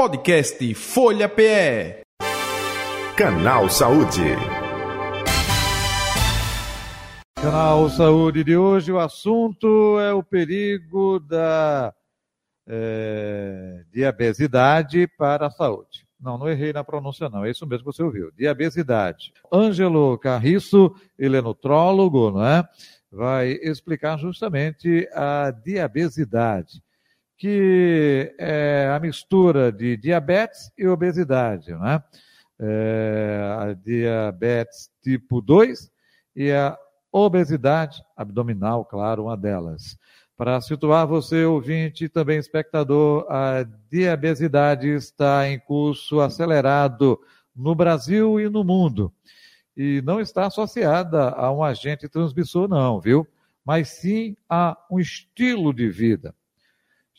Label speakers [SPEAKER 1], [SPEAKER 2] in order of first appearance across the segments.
[SPEAKER 1] Podcast Folha PE.
[SPEAKER 2] Canal Saúde.
[SPEAKER 3] Canal Saúde de hoje, o assunto é o perigo da é, diabesidade para a saúde. Não, não errei na pronúncia, não. É isso mesmo que você ouviu. Diabesidade. Ângelo Carriço, ele é nutrólogo, não é? Vai explicar justamente a diabesidade, que é a mistura de diabetes e obesidade, não é? a diabetes tipo 2 e a obesidade abdominal, claro, uma delas. Para situar você, ouvinte e também espectador, a diabesidade está em curso acelerado no Brasil e no mundo. E não está associada a um agente transmissor, não, viu? Mas sim a um estilo de vida.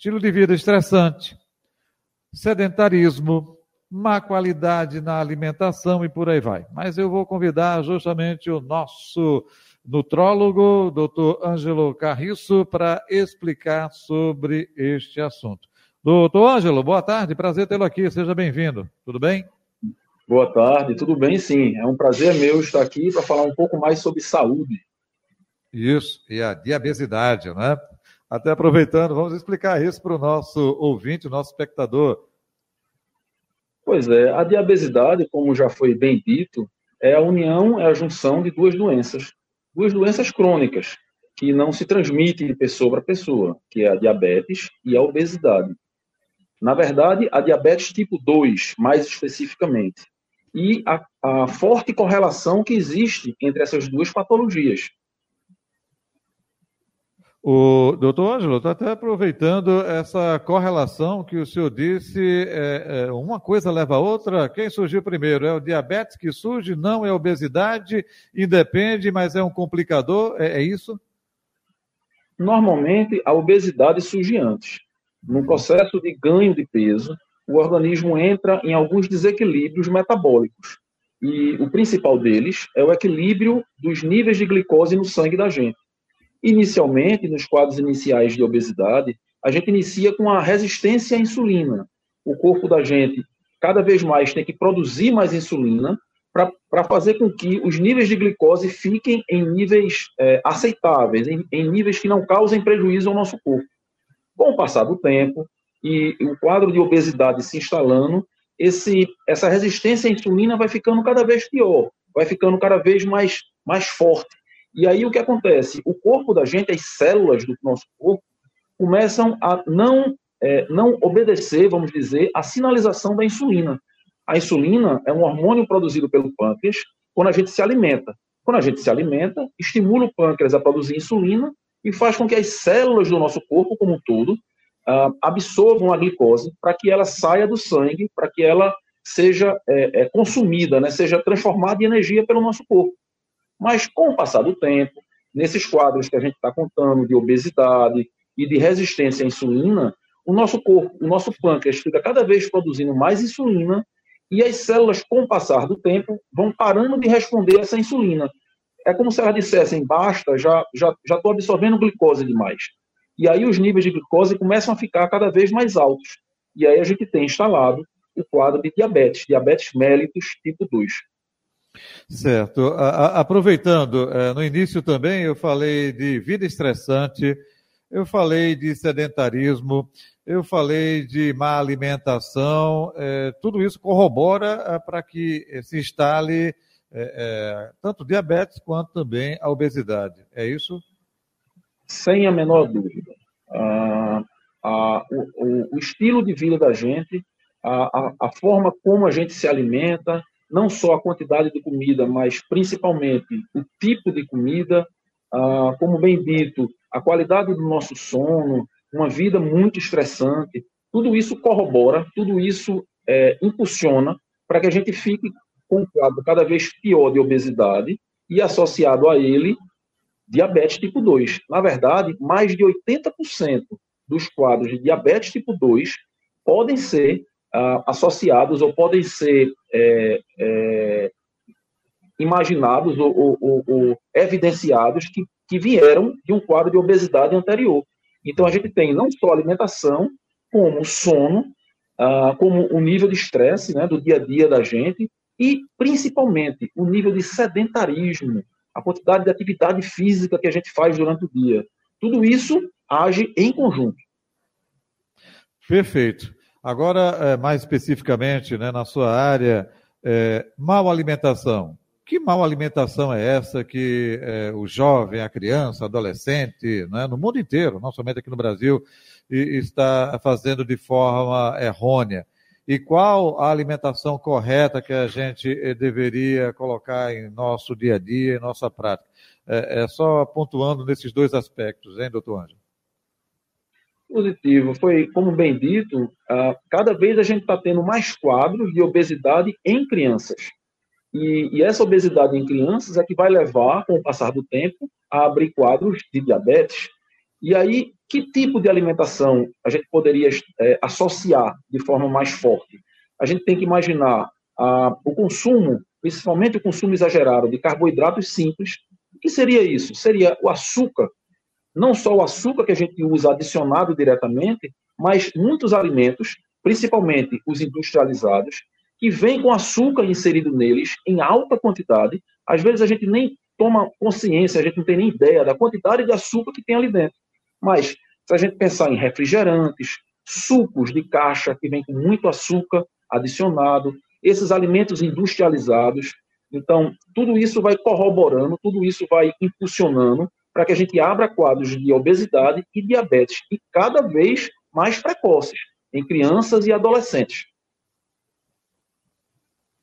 [SPEAKER 3] Estilo de vida estressante, sedentarismo, má qualidade na alimentação e por aí vai. Mas eu vou convidar justamente o nosso nutrólogo, doutor Ângelo Carriço, para explicar sobre este assunto. Doutor Ângelo, boa tarde, prazer tê-lo aqui, seja bem-vindo. Tudo bem?
[SPEAKER 4] Boa tarde, tudo bem sim. É um prazer meu estar aqui para falar um pouco mais sobre saúde.
[SPEAKER 3] Isso, e a diabesidade, né? Até aproveitando, vamos explicar isso para o nosso ouvinte, o nosso espectador.
[SPEAKER 4] Pois é, a diabesidade, como já foi bem dito, é a união, é a junção de duas doenças duas doenças crônicas que não se transmitem de pessoa para pessoa, que é a diabetes e a obesidade. Na verdade, a diabetes tipo 2, mais especificamente, e a, a forte correlação que existe entre essas duas patologias.
[SPEAKER 3] O doutor Ângelo, está até aproveitando essa correlação que o senhor disse, é, é, uma coisa leva a outra. Quem surgiu primeiro? É o diabetes que surge? Não é a obesidade? Independe, mas é um complicador? É, é isso?
[SPEAKER 4] Normalmente, a obesidade surge antes. No processo de ganho de peso, o organismo entra em alguns desequilíbrios metabólicos. E o principal deles é o equilíbrio dos níveis de glicose no sangue da gente. Inicialmente, nos quadros iniciais de obesidade, a gente inicia com a resistência à insulina. O corpo da gente cada vez mais tem que produzir mais insulina para fazer com que os níveis de glicose fiquem em níveis é, aceitáveis, em, em, níveis que não causem prejuízo ao nosso corpo. Com o passar do tempo e o quadro de obesidade se instalando, esse, essa resistência à insulina vai ficando cada vez pior, vai ficando cada vez mais, mais forte. E aí o que acontece? O corpo da gente, as células do nosso corpo, começam a não, é, não obedecer, vamos dizer, à sinalização da insulina. A insulina é um hormônio produzido pelo pâncreas quando a gente se alimenta. Quando a gente se alimenta, estimula o pâncreas a produzir insulina e faz com que as células do nosso corpo como um todo uh, absorvam a glicose para que ela saia do sangue, para que ela seja é, é, consumida, né, seja transformada em energia pelo nosso corpo. Mas, com o passar do tempo, nesses quadros que a gente está contando de obesidade e de resistência à insulina, o nosso corpo, o nosso pâncreas fica cada vez produzindo mais insulina e as células, com o passar do tempo, vão parando de responder essa insulina. É como se elas dissessem, basta, já estou já, já absorvendo glicose demais. E aí os níveis de glicose começam a ficar cada vez mais altos. E aí a gente tem instalado o quadro de diabetes, diabetes mellitus tipo 2.
[SPEAKER 3] Certo. A, a, aproveitando, é, no início também eu falei de vida estressante, eu falei de sedentarismo, eu falei de má alimentação, é, tudo isso corrobora é, para que se instale tanto diabetes quanto também a obesidade. É isso?
[SPEAKER 4] Sem a menor dúvida. Ah, ah, o, o, estilo de vida da gente, a, a forma como a gente se alimenta, não só a quantidade de comida, mas principalmente o tipo de comida, ah, como bem dito, a qualidade do nosso sono, uma vida muito estressante, tudo isso corrobora, tudo isso é, impulsiona para que a gente fique com um quadro cada vez pior de obesidade e associado a ele diabetes tipo 2. Na verdade, mais de 80% dos quadros de diabetes tipo 2 podem ser ah, associados ou podem ser é, é, imaginados ou, ou, ou, evidenciados que, que vieram de um quadro de obesidade anterior. Então, a gente tem não só alimentação, como sono, ah, como o nível de estresse né, do dia a dia da gente e, principalmente, o nível de sedentarismo, a quantidade de atividade física que a gente faz durante o dia. Tudo isso age em conjunto.
[SPEAKER 3] Perfeito. Agora, é, mais especificamente, né, na sua área, é, mal alimentação. Que mal alimentação é essa que é, o jovem, a criança, adolescente, né, no mundo inteiro, não somente aqui no Brasil, está fazendo de forma errônea? E qual a alimentação correta que a gente eh, deveria colocar em nosso dia a dia, em nossa prática? É, é só pontuando nesses dois aspectos, hein, doutor Ângelo?
[SPEAKER 4] Positivo. Foi, como bem dito, uh, cada vez a gente está tendo mais quadros de obesidade em crianças. E, e, essa obesidade em crianças é que vai levar, com o passar do tempo, a abrir quadros de diabetes. E aí, que tipo de alimentação a gente poderia é, associar de forma mais forte? A gente tem que imaginar ah, o consumo, principalmente o consumo exagerado de carboidratos simples. O que seria isso? Seria o açúcar. Não só o açúcar que a gente usa adicionado diretamente, mas muitos alimentos, principalmente os industrializados, que vêm com açúcar inserido neles em alta quantidade. Às vezes a gente nem toma consciência, a gente não tem nem ideia da quantidade de açúcar que tem ali dentro. Mas, se a gente pensar em refrigerantes, sucos de caixa que vem com muito açúcar adicionado, esses alimentos industrializados, então, tudo isso vai corroborando, tudo isso vai impulsionando para que a gente abra quadros de obesidade e diabetes, e cada vez mais precoces, em crianças e adolescentes.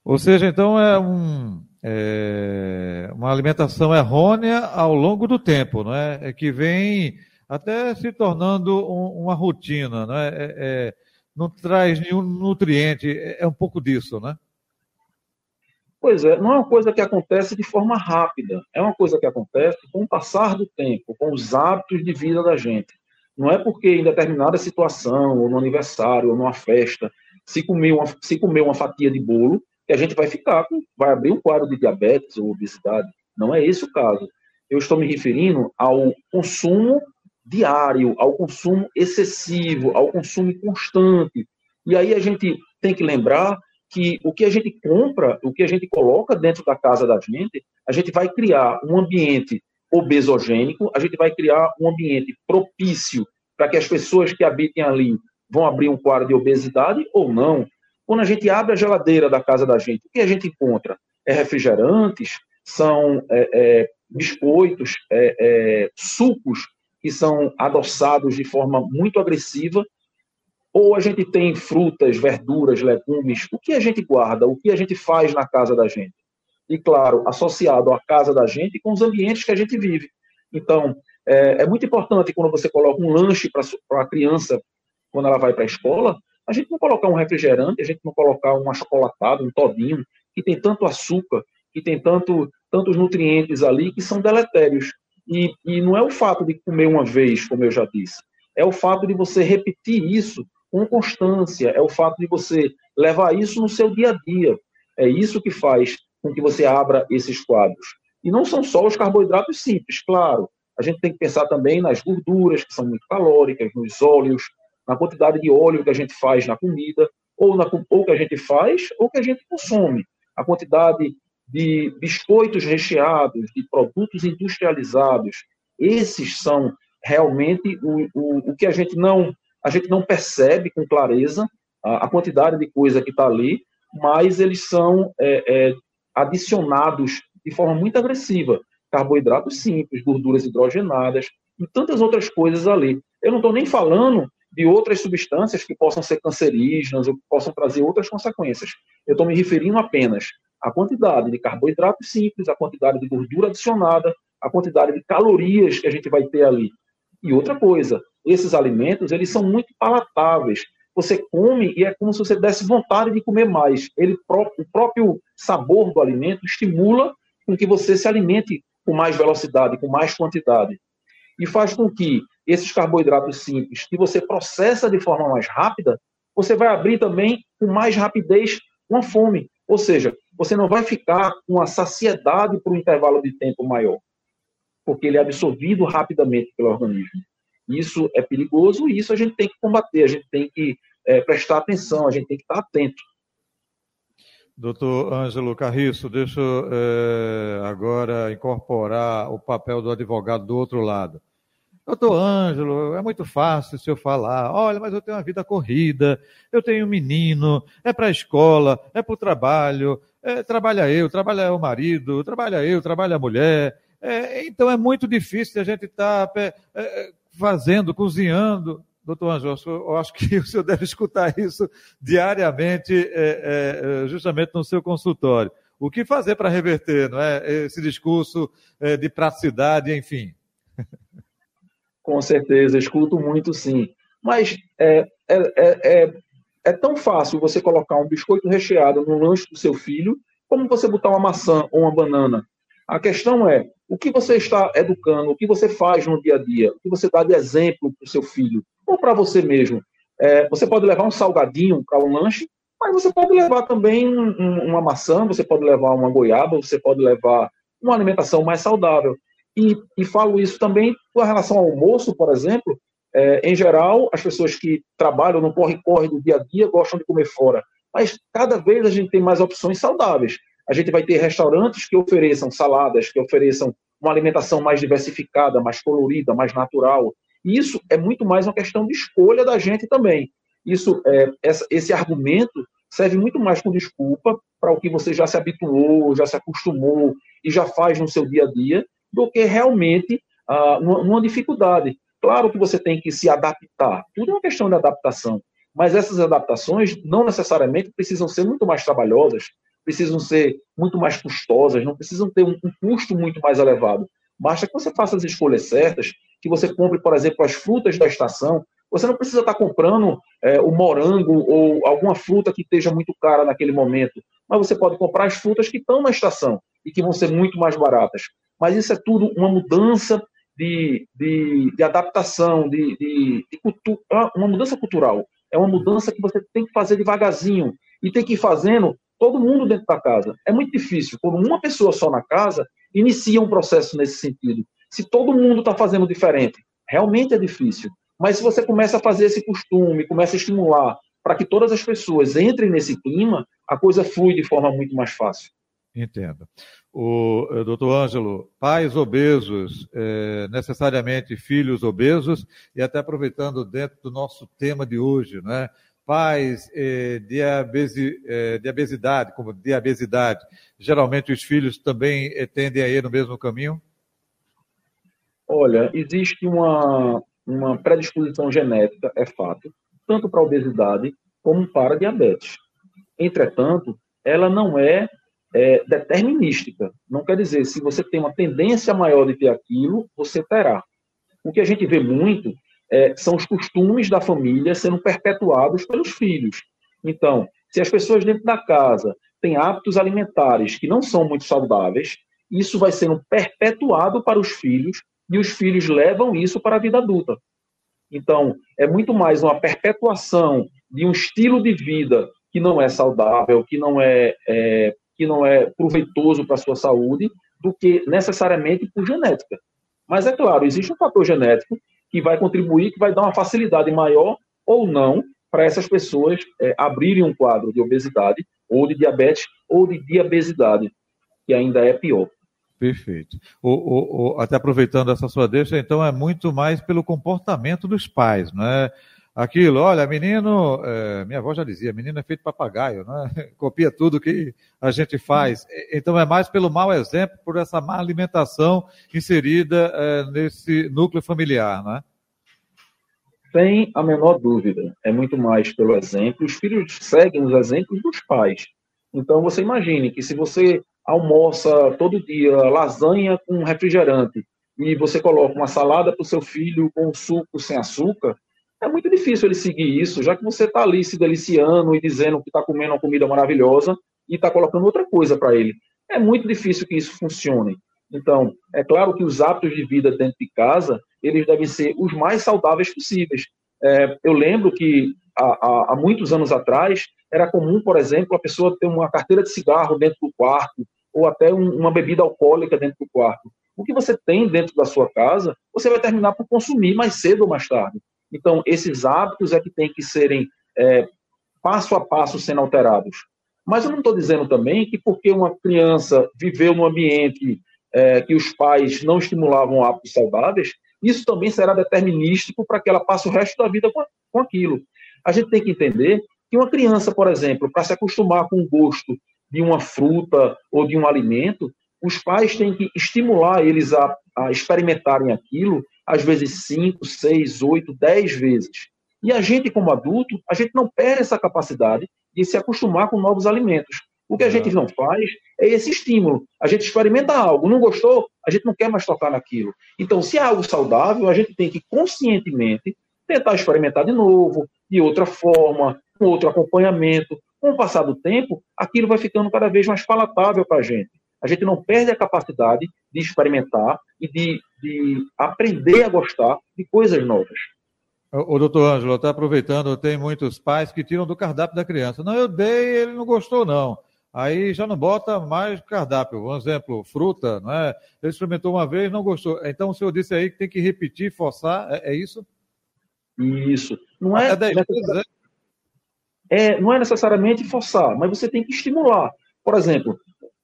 [SPEAKER 3] Ou seja, então é, um, é uma alimentação errônea ao longo do tempo, não é? é que vem até se tornando um, uma rotina, né? É, é, não traz nenhum nutriente, é, é um pouco disso, né?
[SPEAKER 4] Pois é, não é uma coisa que acontece de forma rápida, é uma coisa que acontece com o passar do tempo, com os hábitos de vida da gente. Não é porque em determinada situação, ou no aniversário, ou numa festa, se comer uma, se comer uma fatia de bolo, que a gente vai ficar, com, vai abrir um quadro de diabetes ou obesidade. Não é esse o caso. Eu estou me referindo ao consumo diário, ao consumo excessivo, ao consumo constante. E aí a gente tem que lembrar que o que a gente compra, o que a gente coloca dentro da casa da gente, a gente vai criar um ambiente obesogênico, a gente vai criar um ambiente propício para que as pessoas que habitem ali vão abrir um quadro de obesidade ou não. Quando a gente abre a geladeira da casa da gente, o que a gente encontra? É refrigerantes, são é, é, biscoitos, é, é sucos que são adoçados de forma muito agressiva, ou a gente tem frutas, verduras, legumes, o que a gente guarda, o que a gente faz na casa da gente. E, claro, associado à casa da gente com os ambientes que a gente vive. Então, é, é muito importante quando você coloca um lanche para a criança, quando ela vai para a escola, a gente não colocar um refrigerante, a gente não colocar um achocolatado, um todinho, que tem tanto açúcar, que tem tanto, tantos nutrientes ali que são deletérios. E, e não é o fato de comer uma vez, como eu já disse, é o fato de você repetir isso com constância, é o fato de você levar isso no seu dia a dia. É isso que faz com que você abra esses quadros. E não são só os carboidratos simples, claro. A gente tem que pensar também nas gorduras, que são muito calóricas, nos óleos, na quantidade de óleo que a gente faz na comida, ou, na, ou que a gente faz, ou que a gente consome. A quantidade de biscoitos recheados, de produtos industrializados. Esses são realmente o, o, o que a gente não a gente não percebe com clareza a, a quantidade de coisa que está ali, mas eles são é, é, adicionados de forma muito agressiva. Carboidratos simples, gorduras hidrogenadas e tantas outras coisas ali. Eu não estou nem falando de outras substâncias que possam ser cancerígenas ou que possam trazer outras consequências. Eu estou me referindo apenas a quantidade de carboidratos simples, a quantidade de gordura adicionada, a quantidade de calorias que a gente vai ter ali. E outra coisa, esses alimentos, eles são muito palatáveis. Você come e é como se você desse vontade de comer mais. Ele, o próprio sabor do alimento estimula com que você se alimente com mais velocidade, com mais quantidade. E faz com que esses carboidratos simples, que você processa de forma mais rápida, você vai abrir também com mais rapidez uma fome. Ou seja, você não vai ficar com a saciedade por um intervalo de tempo maior, porque ele é absorvido rapidamente pelo organismo. Isso é perigoso e isso a gente tem que combater, a gente tem que é, prestar atenção, a gente tem que estar atento.
[SPEAKER 3] Doutor Ângelo Carriço, deixa eu é, agora incorporar o papel do advogado do outro lado. Doutor Ângelo, é muito fácil se eu falar, olha, mas eu tenho uma vida corrida, eu tenho um menino, é para a escola, é para o trabalho, é, trabalha eu, trabalha o marido, trabalha eu, trabalha a mulher. É, então é muito difícil a gente estar tá, é, é, fazendo, cozinhando. Doutor Ângelo, eu acho que o senhor deve escutar isso diariamente, é, é, justamente no seu consultório. O que fazer para reverter não é, esse discurso de praticidade, enfim?
[SPEAKER 4] Com certeza, escuto muito sim. Mas é, é, é, é, tão fácil você colocar um biscoito recheado no lanche do seu filho, como você botar uma maçã ou uma banana. A questão é, o que você está educando, o que você faz no dia a dia, o que você dá de exemplo para o seu filho, ou para você mesmo. É, você pode levar um salgadinho para um lanche, mas você pode levar também um, uma maçã, você pode levar uma goiaba, você pode levar uma alimentação mais saudável. E, e falo isso também com relação ao almoço, por exemplo. É, em geral, as pessoas que trabalham no corre-corre do dia a dia gostam de comer fora. Mas cada vez a gente tem mais opções saudáveis a gente vai ter restaurantes que ofereçam saladas, que ofereçam uma alimentação mais diversificada, mais colorida, mais natural. E isso é muito mais uma questão de escolha da gente também. Isso, é, essa, esse argumento serve muito mais com desculpa para o que você já se habituou, já se acostumou e já faz no seu dia a dia, do que realmente ah, uma dificuldade. Claro que você tem que se adaptar, tudo é uma questão de adaptação, mas essas adaptações não necessariamente precisam ser muito mais trabalhosas, precisam ser muito mais custosas, não precisam ter um, um custo muito mais elevado. Basta que você faça as escolhas certas, que você compre, por exemplo, as frutas da estação. Você não precisa estar comprando é, o morango ou alguma fruta que esteja muito cara naquele momento, mas você pode comprar as frutas que estão na estação e que vão ser muito mais baratas. Mas isso é tudo uma mudança de, de, de adaptação, de, de, de cultura, uma mudança cultural. É uma mudança que você tem que fazer devagarzinho e tem que ir fazendo todo mundo dentro da casa. É muito difícil. Quando uma pessoa só na casa, inicia um processo nesse sentido. Se todo mundo está fazendo diferente, realmente é difícil. Mas se você começa a fazer esse costume, começa a estimular para que todas as pessoas entrem nesse clima, a coisa flui de forma muito mais fácil.
[SPEAKER 3] Entendo. O eh, doutor Ângelo, pais obesos, é, necessariamente filhos obesos, e até aproveitando dentro do nosso tema de hoje, né? Pais eh, diabesi, eh, diabesidade, como diabesidade, geralmente os filhos também eh, tendem a ir no mesmo caminho?
[SPEAKER 4] Olha, existe uma, uma predisposição genética, é fato, tanto para a obesidade como para a diabetes. Entretanto, ela não é, é determinística. Não quer dizer, se você tem uma tendência maior de ter aquilo, você terá. O que a gente vê muito é, são os costumes da família sendo perpetuados pelos filhos. Então, se as pessoas dentro da casa têm hábitos alimentares que não são muito saudáveis, isso vai sendo perpetuado para os filhos e os filhos levam isso para a vida adulta. Então, é muito mais uma perpetuação de um estilo de vida que não é saudável, que não é, é que não é proveitoso para a sua saúde, do que necessariamente por genética. Mas é claro, existe um fator genético que vai contribuir, que vai dar uma facilidade maior ou não para essas pessoas é, abrirem um quadro de obesidade, ou de diabetes, ou de diabesidade, que ainda é pior.
[SPEAKER 3] Perfeito. O, o, o, até aproveitando essa sua deixa, então é muito mais pelo comportamento dos pais, não é? Aquilo, olha, menino, é, minha avó já dizia, menino é feito papagaio, né? copia tudo que a gente faz. Então é mais pelo mau exemplo, por essa má alimentação inserida é, nesse núcleo familiar, né?
[SPEAKER 4] Sem a menor dúvida. É muito mais pelo exemplo. Os filhos seguem os exemplos dos pais. Então você imagine que se você almoça todo dia lasanha com refrigerante e você coloca uma salada para o seu filho com suco sem açúcar, é muito difícil ele seguir isso, já que você está ali se deliciando e dizendo que está comendo uma comida maravilhosa e está colocando outra coisa para ele. É muito difícil que isso funcione. Então, é claro que os hábitos de vida dentro de casa, eles devem ser os mais saudáveis possíveis. É, eu lembro que há, há, muitos anos atrás, era comum, por exemplo, a pessoa ter uma carteira de cigarro dentro do quarto, ou até um, uma bebida alcoólica dentro do quarto. O que você tem dentro da sua casa, você vai terminar por consumir mais cedo ou mais tarde. Então, esses hábitos é que têm que serem é, passo a passo sendo alterados. Mas eu não estou dizendo também que porque uma criança viveu num ambiente é, que os pais não estimulavam hábitos saudáveis, isso também será determinístico para que ela passe o resto da vida com, com aquilo. A gente tem que entender que uma criança, por exemplo, para se acostumar com o gosto de uma fruta ou de um alimento, os pais têm que estimular eles a, a experimentarem aquilo, às vezes 5, 6, 8, 10 vezes. E a gente, como adulto, a gente não perde essa capacidade de se acostumar com novos alimentos. O que a gente não faz é esse estímulo. A gente experimenta algo, não gostou, a gente não quer mais tocar naquilo. Então, se é algo saudável, a gente tem que conscientemente tentar experimentar de novo, de outra forma, com outro acompanhamento. Com o passar do tempo, aquilo vai ficando cada vez mais palatável para a gente. A gente não perde a capacidade de experimentar e de, de aprender a gostar de coisas novas.
[SPEAKER 3] O, doutor Ângelo, está aproveitando, tem muitos pais que tiram do cardápio da criança. Não, eu dei, ele não gostou, não. Aí já não bota mais cardápio. Um exemplo, fruta, não é? Ele experimentou uma vez, não gostou. Então o senhor disse aí que tem que repetir, forçar, é, é isso?
[SPEAKER 4] Isso. Não é, é, é, não é necessariamente forçar, mas você tem que estimular. Por exemplo,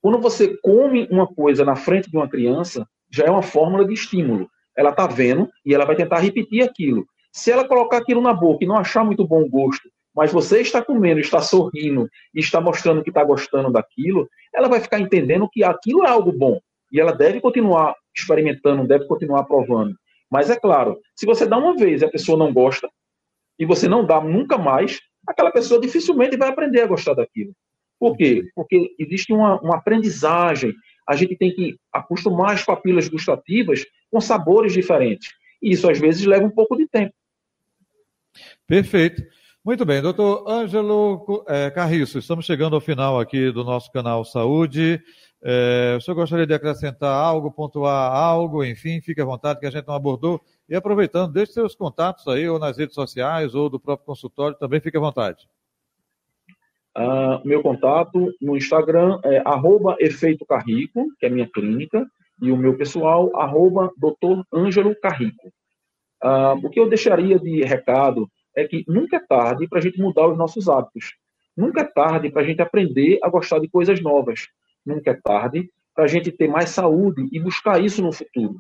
[SPEAKER 4] quando você come uma coisa na frente de uma criança, já é uma fórmula de estímulo. Ela está vendo e ela vai tentar repetir aquilo. Se ela colocar aquilo na boca e não achar muito bom gosto, mas você está comendo, está sorrindo e está mostrando que está gostando daquilo, ela vai ficar entendendo que aquilo é algo bom. E ela deve continuar experimentando, deve continuar provando. Mas é claro, se você dá uma vez e a pessoa não gosta, e você não dá nunca mais, aquela pessoa dificilmente vai aprender a gostar daquilo. Por quê? Porque existe uma, uma aprendizagem. A gente tem que acostumar as papilas gustativas com sabores diferentes. E isso, às vezes, leva um pouco de tempo.
[SPEAKER 3] Perfeito. Muito bem, doutor Ângelo é, Carriço, estamos chegando ao final aqui do nosso canal Saúde. É, o senhor gostaria de acrescentar algo, pontuar algo, enfim, fique à vontade que a gente não abordou. E aproveitando, deixe seus contatos aí, ou nas redes sociais, ou do próprio consultório, também fique à vontade.
[SPEAKER 4] Uh, meu contato no Instagram é arroba Efeito Carrico, que é minha clínica, e o meu pessoal, arroba Dr. Ângelo Carrico. Uh, o que eu deixaria de recado é que nunca é tarde para a gente mudar os nossos hábitos. Nunca é tarde para a gente aprender a gostar de coisas novas. Nunca é tarde para a gente ter mais saúde e buscar isso no futuro.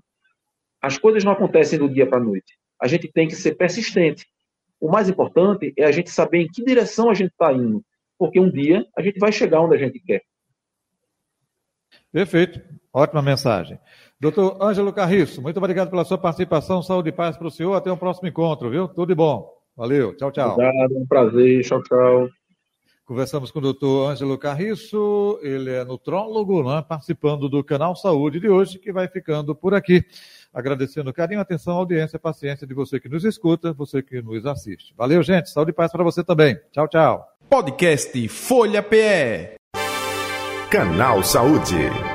[SPEAKER 4] As coisas não acontecem do dia para a noite. A gente tem que ser persistente. O mais importante é a gente saber em que direção a gente está indo, porque um dia a gente vai chegar onde a gente quer.
[SPEAKER 3] Perfeito. Ótima mensagem. Doutor Ângelo Carriço, muito obrigado pela sua participação. Saúde e paz para o senhor. Até o próximo encontro, viu? Tudo de bom. Valeu. Tchau, tchau.
[SPEAKER 4] Obrigado, um prazer. Tchau, tchau.
[SPEAKER 3] Conversamos com o doutor Ângelo Carriço, ele é nutrólogo, né, participando do canal Saúde de hoje, que vai ficando por aqui. Agradecendo carinho, atenção, audiência, paciência de você que nos escuta, você que nos assiste. Valeu, gente. Saúde e paz para você também. Tchau, tchau.
[SPEAKER 1] Podcast Folha PE.
[SPEAKER 2] Canal Saúde.